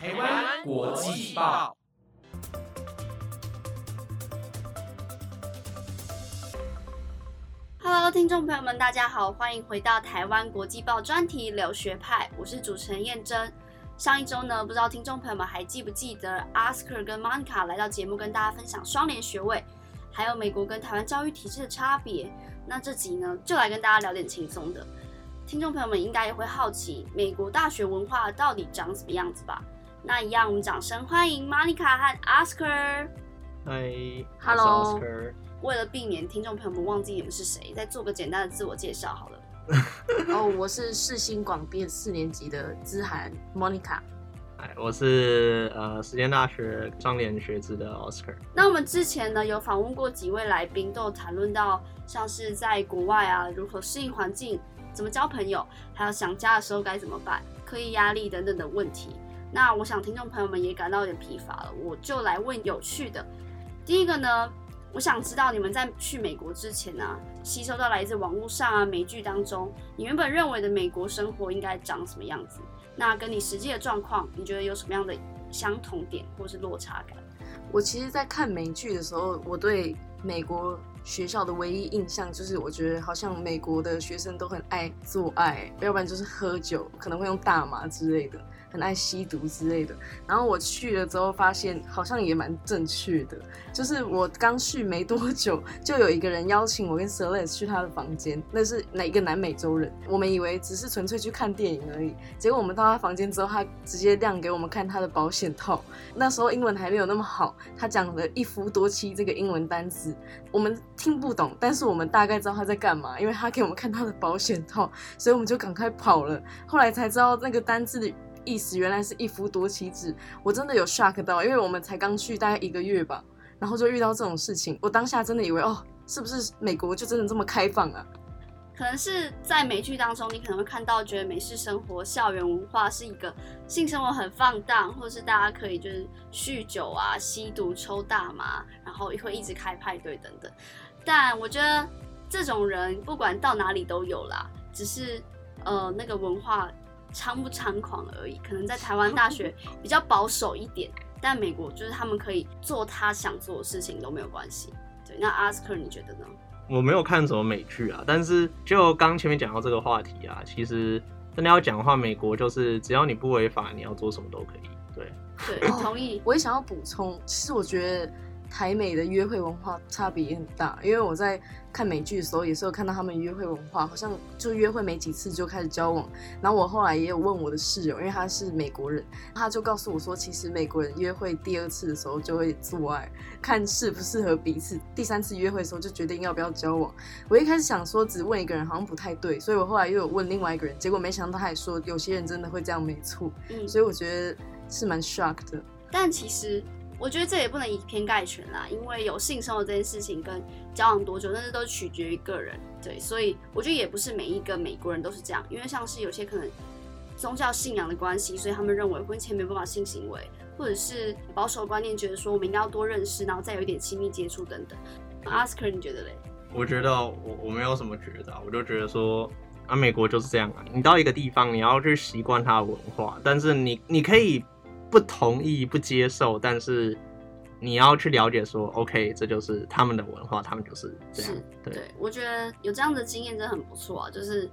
台湾国际报，Hello，听众朋友们，大家好，欢迎回到台湾国际报专题留学派，我是主持人燕珍。上一周呢，不知道听众朋友们还记不记得，Oscar 跟 Monica 来到节目跟大家分享双联学位，还有美国跟台湾教育体制的差别。那这集呢，就来跟大家聊点轻松的。听众朋友们应该也会好奇，美国大学文化到底长什么样子吧？那一样，我们掌声欢迎 Monica 和 Oscar。嗨，Hello。为了避免听众朋友们忘记你们是谁，再做个简单的自我介绍好了。哦，我是世新广电四年级的资涵 Monica。哎，我是呃实践大学张联学制的 Oscar。那我们之前呢有访问过几位来宾，都有谈论到像是在国外啊如何适应环境。怎么交朋友，还有想家的时候该怎么办，课业压力等等的问题。那我想听众朋友们也感到有点疲乏了，我就来问有趣的。第一个呢，我想知道你们在去美国之前呢，吸收到来自网络上啊美剧当中，你原本认为的美国生活应该长什么样子？那跟你实际的状况，你觉得有什么样的相同点或是落差感？我其实，在看美剧的时候，我对美国。学校的唯一印象就是，我觉得好像美国的学生都很爱做爱，要不然就是喝酒，可能会用大麻之类的。很爱吸毒之类的，然后我去了之后发现好像也蛮正确的。就是我刚去没多久，就有一个人邀请我跟 Celeste 去他的房间，那是哪个南美洲人？我们以为只是纯粹去看电影而已，结果我们到他房间之后，他直接亮给我们看他的保险套。那时候英文还没有那么好，他讲了一夫多妻这个英文单词，我们听不懂，但是我们大概知道他在干嘛，因为他给我们看他的保险套，所以我们就赶快跑了。后来才知道那个单字的。意思原来是一夫多妻制，我真的有 shock 到，因为我们才刚去大概一个月吧，然后就遇到这种事情，我当下真的以为哦，是不是美国就真的这么开放啊？可能是在美剧当中，你可能会看到，觉得美式生活、校园文化是一个性生活很放荡，或者是大家可以就是酗酒啊、吸毒、抽大麻，然后会一直开派对等等。但我觉得这种人不管到哪里都有啦，只是呃那个文化。猖不猖狂而已，可能在台湾 大学比较保守一点，但美国就是他们可以做他想做的事情都没有关系。对，那阿斯克你觉得呢？我没有看什么美剧啊，但是就刚前面讲到这个话题啊，其实真的要讲的话，美国就是只要你不违法，你要做什么都可以。对，对，同意。我也想要补充，其实我觉得。台美的约会文化差别也很大，因为我在看美剧的时候也是有看到他们约会文化，好像就约会没几次就开始交往。然后我后来也有问我的室友，因为他是美国人，他就告诉我说，其实美国人约会第二次的时候就会做爱，看适不适合彼此，第三次约会的时候就决定要不要交往。我一开始想说只问一个人好像不太对，所以我后来又有问另外一个人，结果没想到他也说有些人真的会这样，没错。嗯，所以我觉得是蛮 shock 的。但其实。我觉得这也不能以偏概全啦，因为有性生活这件事情跟交往多久，那是都取决于个人。对，所以我觉得也不是每一个美国人都是这样，因为像是有些可能宗教信仰的关系，所以他们认为婚前没办法性行为，或者是保守观念觉得说我们应该要多认识，然后再有一点亲密接触等等。Asker，你觉得嘞？我觉得我我没有什么觉得，我就觉得说啊，美国就是这样啊，你到一个地方你要去习惯它的文化，但是你你可以。不同意、不接受，但是你要去了解，说 OK，这就是他们的文化，他们就是这样。对，我觉得有这样的经验真的很不错啊，就是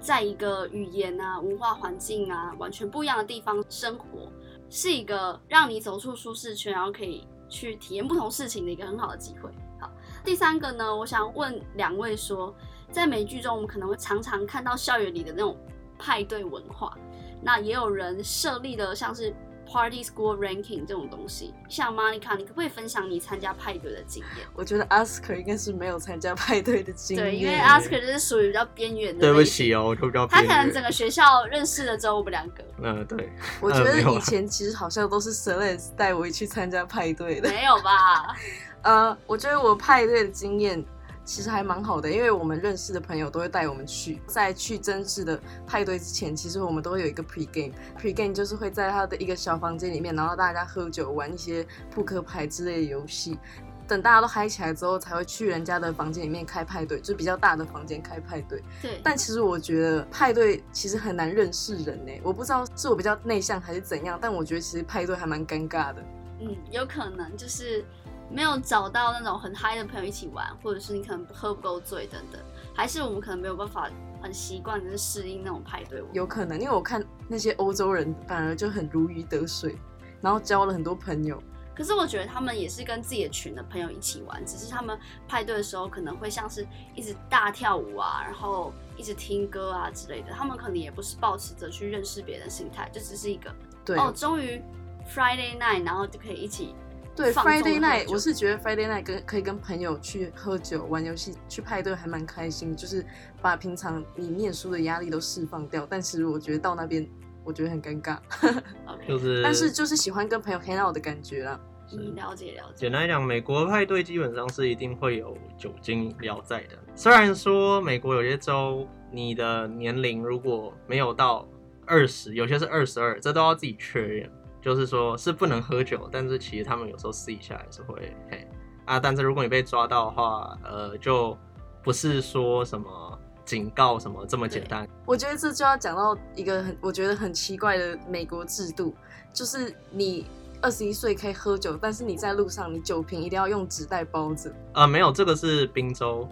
在一个语言啊、文化环境啊完全不一样的地方生活，是一个让你走出舒适圈，然后可以去体验不同事情的一个很好的机会。好，第三个呢，我想问两位说，在美剧中，我们可能会常常看到校园里的那种派对文化，那也有人设立的像是。Party School Ranking 这种东西，像 Monica，你可不可以分享你参加派对的经验？我觉得 Asker 应该是没有参加派对的经验。对，因为 Asker 就是属于比较边缘的。对不起哦，就比较他可能整个学校认识了只有我们两个。嗯，对。我觉得以前其实好像都是 Celeste 带我去参加派对的。没有吧？呃，我觉得我派对的经验。其实还蛮好的，因为我们认识的朋友都会带我们去。在去真实的派对之前，其实我们都会有一个 pre game。pre game 就是会在他的一个小房间里面，然后大家喝酒、玩一些扑克牌之类的游戏。等大家都嗨起来之后，才会去人家的房间里面开派对，就比较大的房间开派对。对，但其实我觉得派对其实很难认识人呢，我不知道是我比较内向还是怎样，但我觉得其实派对还蛮尴尬的。嗯，有可能就是没有找到那种很嗨的朋友一起玩，或者是你可能喝不够醉等等，还是我们可能没有办法很习惯的适应那种派对。有可能，因为我看那些欧洲人反而就很如鱼得水，然后交了很多朋友。可是我觉得他们也是跟自己的群的朋友一起玩，只是他们派对的时候可能会像是一直大跳舞啊，然后一直听歌啊之类的。他们可能也不是抱持着去认识别人的心态，就只是一个对哦，终于 Friday night，然后就可以一起对，Friday night，我是觉得 Friday night 跟可以跟朋友去喝酒、玩游戏、去派对还蛮开心，就是把平常你念书的压力都释放掉。但是我觉得到那边，我觉得很尴尬。就是，但是就是喜欢跟朋友 hang out 的感觉啦。嗯，了解了解。简单来讲，美国派对基本上是一定会有酒精饮料在的。虽然说美国有些州你的年龄如果没有到二十，有些是二十二，这都要自己确认。就是说是不能喝酒，但是其实他们有时候私底下还是会嘿啊。但是如果你被抓到的话，呃，就不是说什么警告什么这么简单。我觉得这就要讲到一个很我觉得很奇怪的美国制度，就是你二十一岁可以喝酒，但是你在路上你酒瓶一定要用纸袋包着。呃，没有，这个是宾州，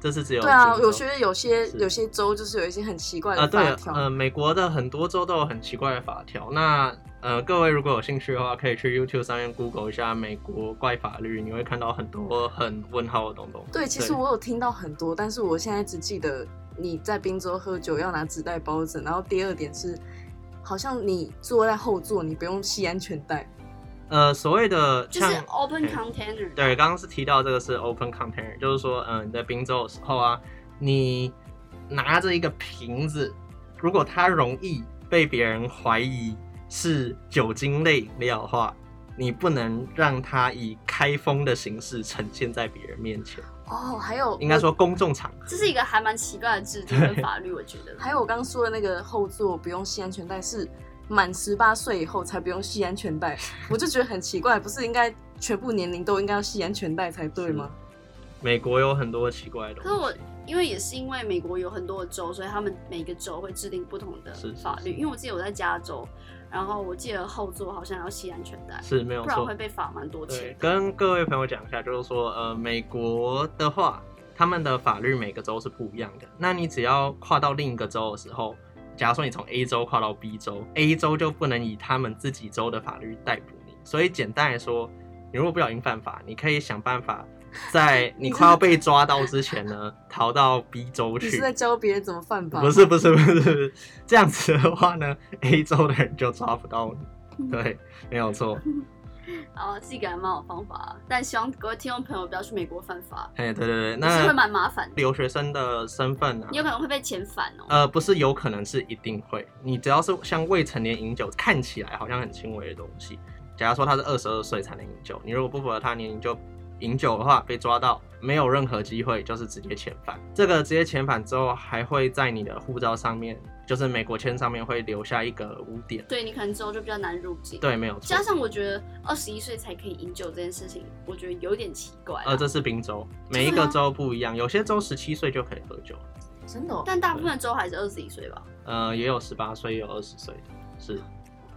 这是只有对啊，我觉得有些有些州就是有一些很奇怪的法，条。呃，美国的很多州都有很奇怪的法条。那呃，各位如果有兴趣的话，可以去 YouTube 上面 Google 一下美国怪法律，你会看到很多很问号的东东。对，其实我有听到很多，但是我现在只记得你在宾州喝酒要拿纸袋包着，然后第二点是，好像你坐在后座，你不用系安全带。呃，所谓的就是 open container 对，刚刚是提到这个是 open container，就是说，嗯、你在宾州的时候啊，你拿着一个瓶子，如果它容易被别人怀疑是酒精类饮料的话，你不能让它以开封的形式呈现在别人面前，哦，还有应该说公众场合。这是一个还蛮奇怪的制度跟法律，我觉得。还有我刚刚说的那个后座不用系安全带，是满十八岁以后才不用系安全带，我就觉得很奇怪，不是应该全部年龄都应该要系安全带才对吗？美国有很多奇怪的东西。可是我因为也是因为美国有很多的州，所以他们每个州会制定不同的是是法律。是因为我记得我在加州，然后我记得后座好像要系安全带，是没有错不然会，被罚蛮多钱，。跟各位朋友讲一下，就是说，呃，美国的话，他们的法律每个州是不一样的。那你只要跨到另一个州的时候，假如说你从 A 州跨到 B 州，A 州就不能以他们自己州的法律逮捕你。所以简单来说，你如果不小心犯法，你可以想办法 在你快要被抓到之前呢，逃到 B 州去你是。在教别人怎么犯法？不是不是不是不是，这样子的话呢，A 州的人就抓不到你。对，没有错。哦，是一个还蛮好方法啊，但希望各位听众朋友不要去美国犯法，哎，对对对，那是那会蛮麻烦，留学生的身份啊你，有可能会被遣返哦。呃，不是有可能是一定会。你只要是像未成年饮酒，看起来好像很轻微的东西，假如说他是二十二岁才能饮酒，你如果不符合他年龄就饮酒的话，被抓到没有任何机会，就是直接遣返。这个直接遣返之后，还会在你的护照上面，就是美国签上面会留下一个污点。对你可能之后就比较难入境。，对，没有错加。上我觉得二十一岁才可以饮酒这件事情，我觉得有点奇怪啊。呃，这是宾州，每一个州不一样，有些州十七岁就可以喝酒，真的、哦。但大部分州还是二十一岁吧。呃，也有十八岁，也有二十岁的，是。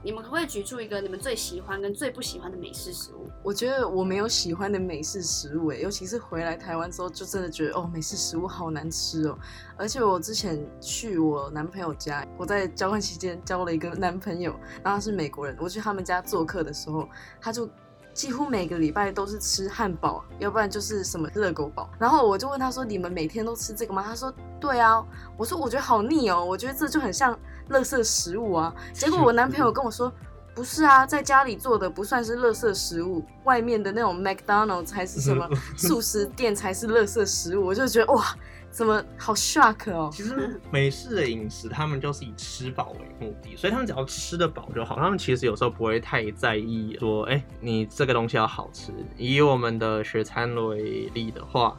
你们可不可以举出一个你们最喜欢跟最不喜欢的美式食物？我觉得我没有喜欢的美式食物诶，尤其是回来台湾之后，就真的觉得哦，美式食物好难吃哦。而且我之前去我男朋友家，我在交换期间交了一个男朋友，然后他是美国人。我去他们家做客的时候，他就几乎每个礼拜都是吃汉堡，要不然就是什么热狗堡。然后我就问他说：“你们每天都吃这个吗？”他说：“对啊。”我说：“我觉得好腻哦，我觉得这就很像垃圾食物啊。”结果我男朋友跟我说。不是啊，在家里做的不算是垃圾食物，外面的那种 McDonald's 才是什么 素食店才是垃圾食物。我就觉得哇，怎么好 shock 哦！其实美式的饮食，他们就是以吃饱为目的，所以他们只要吃得饱就好。他们其实有时候不会太在意说，哎、你这个东西要好吃。以我们的学餐为例的话，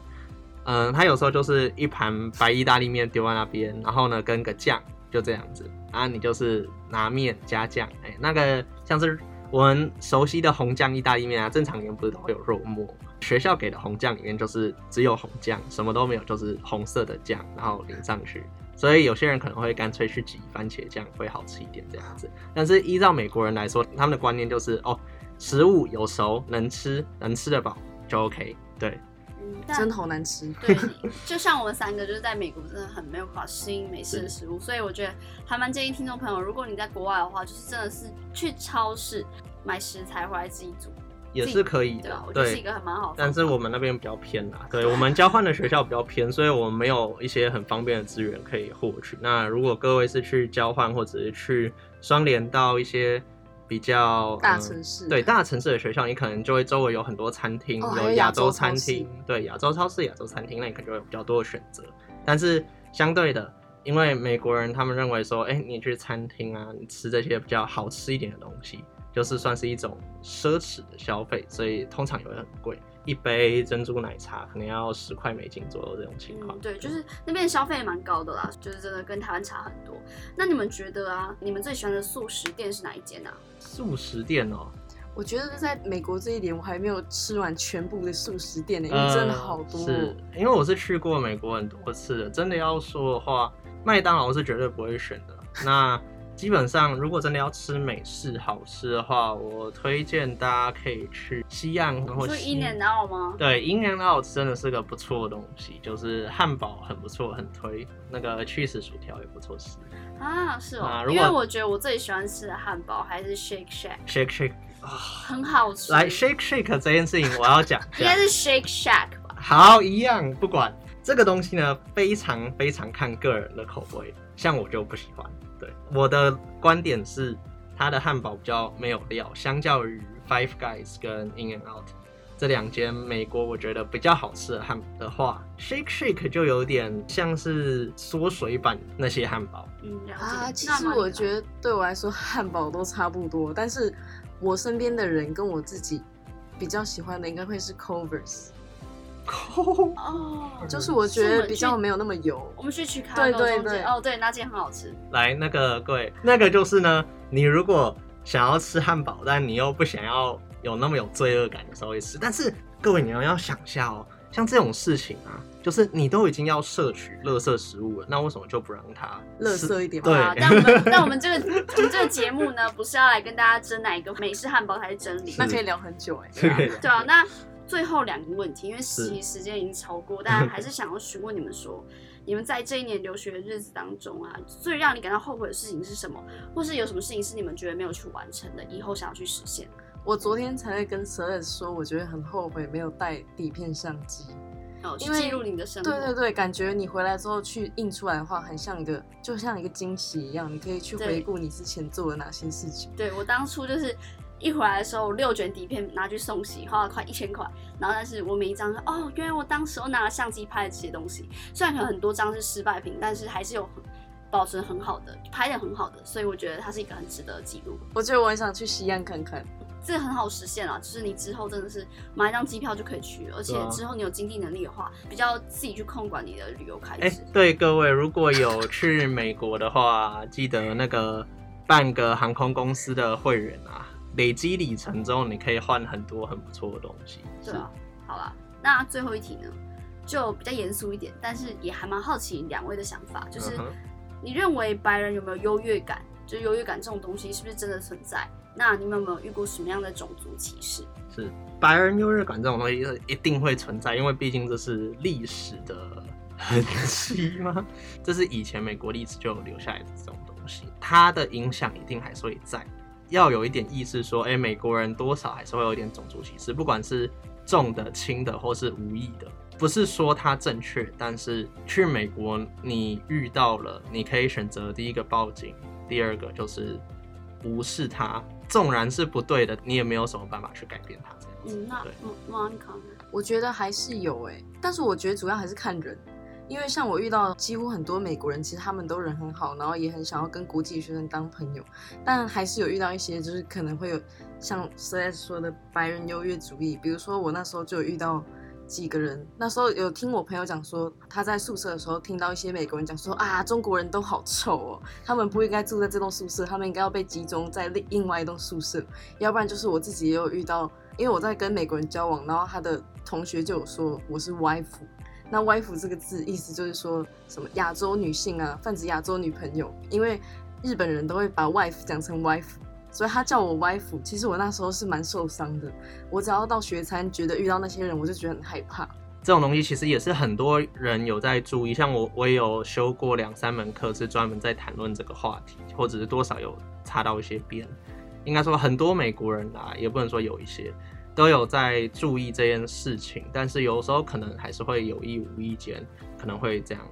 嗯，他有时候就是一盘白意大利面丢在那边，然后呢跟个酱，就这样子啊，你就是拿面加酱，哎、那个像是我们熟悉的红酱意大利面啊，正常里面不是都会有肉末？学校给的红酱里面就是只有红酱，什么都没有，就是红色的酱，然后淋上去。所以有些人可能会干脆去挤番茄酱，会好吃一点这样子。但是依照美国人来说，他们的观念就是哦，食物有熟能吃，能吃得饱就 OK。对，真的好难吃。对，就像我们三个就是在美国真的很没有办法适应美式的食物，所以我觉得还蛮建议听众朋友，如果你在国外的话，就是真的是去超市买食材回来自己煮，也是可以的对吧？。我觉得是一，个很蛮好的。但是我们那边比较偏啦，对 我们交换的学校比较偏，所以我们没有一些很方便的资源可以获取。那如果各位是去交换或者是去双联到一些比较大嗯城市对大城市的学校，你可能就会周围有很多餐厅，哦有有亚洲餐厅，对亚洲超市、亚洲餐厅，那你可能就会有比较多的选择。但是相对的，因为美国人他们认为说，哎、你去餐厅啊，你吃这些比较好吃一点的东西，就是算是一种奢侈的消费，所以通常也会很贵。一杯珍珠奶茶可能要十块美金左右这种情况。嗯，对，就是那边消费蛮高的啦，就是真的跟台湾差很多。那你们觉得啊，你们最喜欢的素食店是哪一间啊？素食店哦，我觉得在美国这一点，我还没有吃完全部的素食店呢，因为真的好多、呃是因为我是去过美国很多次的，真的要说的话，麦当劳是绝对不会选的。那基本上，如果真的要吃美式好吃的话，我推荐大家可以去西岸或西 In and Out 吗？对，In and Out 真的是个不错的东西，就是汉堡很不错，很推。那个 cheese 薯条也不错吃啊，是哦，因为我觉得我最喜欢吃的汉堡还是 Shake Shack，，shake shake 啊，很好吃。来 shake shake 这件事情我要讲。应该是 Shake Shack 吧？好，一样不管这个东西呢，非常非常看个人的口味，像我就不喜欢。对，我的观点是，它的汉堡比较没有料，相较于 Five Guys 跟 In and Out 这两间美国我觉得比较好吃的汉堡的话，Shake Shake 就有点像是缩水版那些汉堡。嗯，啊，其实我觉得对我来说汉堡都差不多，但是我身边的人跟我自己比较喜欢的应该会是 Covers，哦，就是我觉得比较没有那么油。我们去取卡对对对哦，对，那间很好吃。来，那个各位，那个就是呢，你如果想要吃汉堡，但你又不想要有那么有罪恶感的时候会吃。但是各位，你们要想一下哦，像这种事情啊，就是你都已经要摄取垃圾食物了，那为什么就不让它垃吃圾一点嘛对啊，但我们但我们这个我们这个节目呢，不是要来跟大家争哪一个美式汉堡才是真理。那可以聊很久哎、这个对啊，那最后两个问题，因为实习时间已经超过，但还是想要询问你们说，你们在这一年留学的日子当中啊，最让你感到后悔的事情是什么？或是有什么事情是你们觉得没有去完成的，以后想要去实现？我昨天才会跟 Celeste 说，我觉得很后悔没有带底片相机。哦，去因为记录你的生活。对对对，感觉你回来之后去印出来的话，很像一个，就像一个惊喜一样，你可以去回顾你之前做了哪些事情。对我当初就是一回来的时候，我六卷底片拿去送洗，花了快一千块。然后，但是我每一张说，哦，原来我当时我拿了相机拍的这些东西，虽然可能很多张是失败品，但是还是有很保存很好的，拍的很好的，所以我觉得它是一个很值得的记录。我觉得我很想去西安看看。这个很好实现啊，就是你之后真的是买一张机票就可以去，而且之后你有经济能力的话，比较自己去控管你的旅游开哎、支。对各位，如果有去美国的话，记得那个办个航空公司的会员啊，累积里程之后，你可以换很多很不错的东西。对啊，好啦，那最后一题呢，就比较严肃一点，但是也还蛮好奇两位的想法，就是你认为白人有没有优越感？就优越感这种东西是不是真的存在？那你们有没有遇过什么样的种族歧视？是白人优越感这种东西是一定会存在，因为毕竟这是历史的痕迹吗？这是以前美国历史就留下来的这种东西，它的影响一定还是会在。要有一点意识说，哎、美国人多少还是会有一点种族歧视，不管是重的、轻的，或是无意的。不是说它正确，但是去美国你遇到了，你可以选择第一个报警，第二个就是无视它，纵然是不对的，你也没有什么办法去改变它。这样子，嗯，那对 Monica？我觉得还是有哎、但是我觉得主要还是看人，因为像我遇到几乎很多美国人，其实他们都人很好，然后也很想要跟国际学生当朋友，但还是有遇到一些就是可能会有像 Celeste 说的白人优越主义，比如说我那时候就有遇到几个人，那时候有听我朋友讲说，他在宿舍的时候听到一些美国人讲说啊，中国人都好臭哦，他们不应该住在这栋宿舍，他们应该要被集中在另另外一栋宿舍，要不然就是我自己也有遇到，因为我在跟美国人交往，然后他的同学就有说我是 wife，那 wife 这个字意思就是说什么亚洲女性啊，泛指亚洲女朋友，因为日本人都会把 wife 讲成 wife。所以他叫我 wife，其实我那时候是蛮受伤的。我只要到学餐，觉得遇到那些人，我就觉得很害怕。这种东西其实也是很多人有在注意，像我，我也有修过两三门课，是专门在谈论这个话题，或者是多少有擦到一些边。应该说很多美国人啊，也不能说有一些都有在注意这件事情，但是有时候可能还是会有意无意间可能会这样。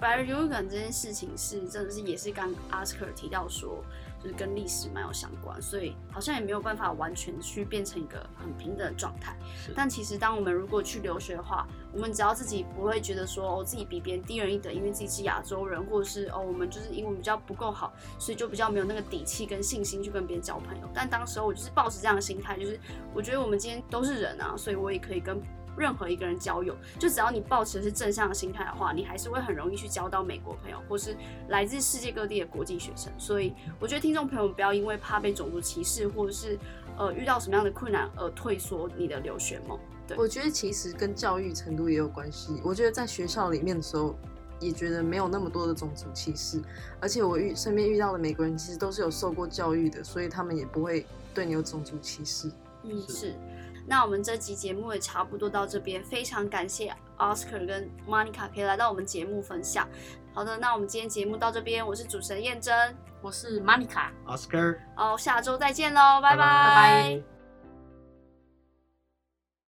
白人有感这件事情是真的是也是刚阿斯克提到说。就是跟历史蛮有相关，所以好像也没有办法完全去变成一个很平等的状态。但其实，当我们如果去留学的话，我们只要自己不会觉得说哦自己比别人低人一等，因为自己是亚洲人，或者是哦我们就是英文比较不够好，所以就比较没有那个底气跟信心去跟别人交朋友。但当时候我就是抱持这样的心态，就是我觉得我们今天都是人啊，所以我也可以跟。任何一个人交友，就只要你保持的是正向的心态的话，你还是会很容易去交到美国朋友，或是来自世界各地的国际学生。所以，我觉得听众朋友不要因为怕被种族歧视，或者是呃遇到什么样的困难而退缩你的留学梦。对，我觉得其实跟教育程度也有关系。我觉得在学校里面的时候，也觉得没有那么多的种族歧视，而且我遇身边遇到的美国人其实都是有受过教育的，所以他们也不会对你有种族歧视。嗯，是。那我们这集节目也差不多到这边，非常感谢 Oscar 跟 Monica 可以来到我们节目分享。好的，那我们今天节目到这边，我是主持人燕珍，我是 Monica，Oscar，哦，下周再见喽，拜拜，拜拜。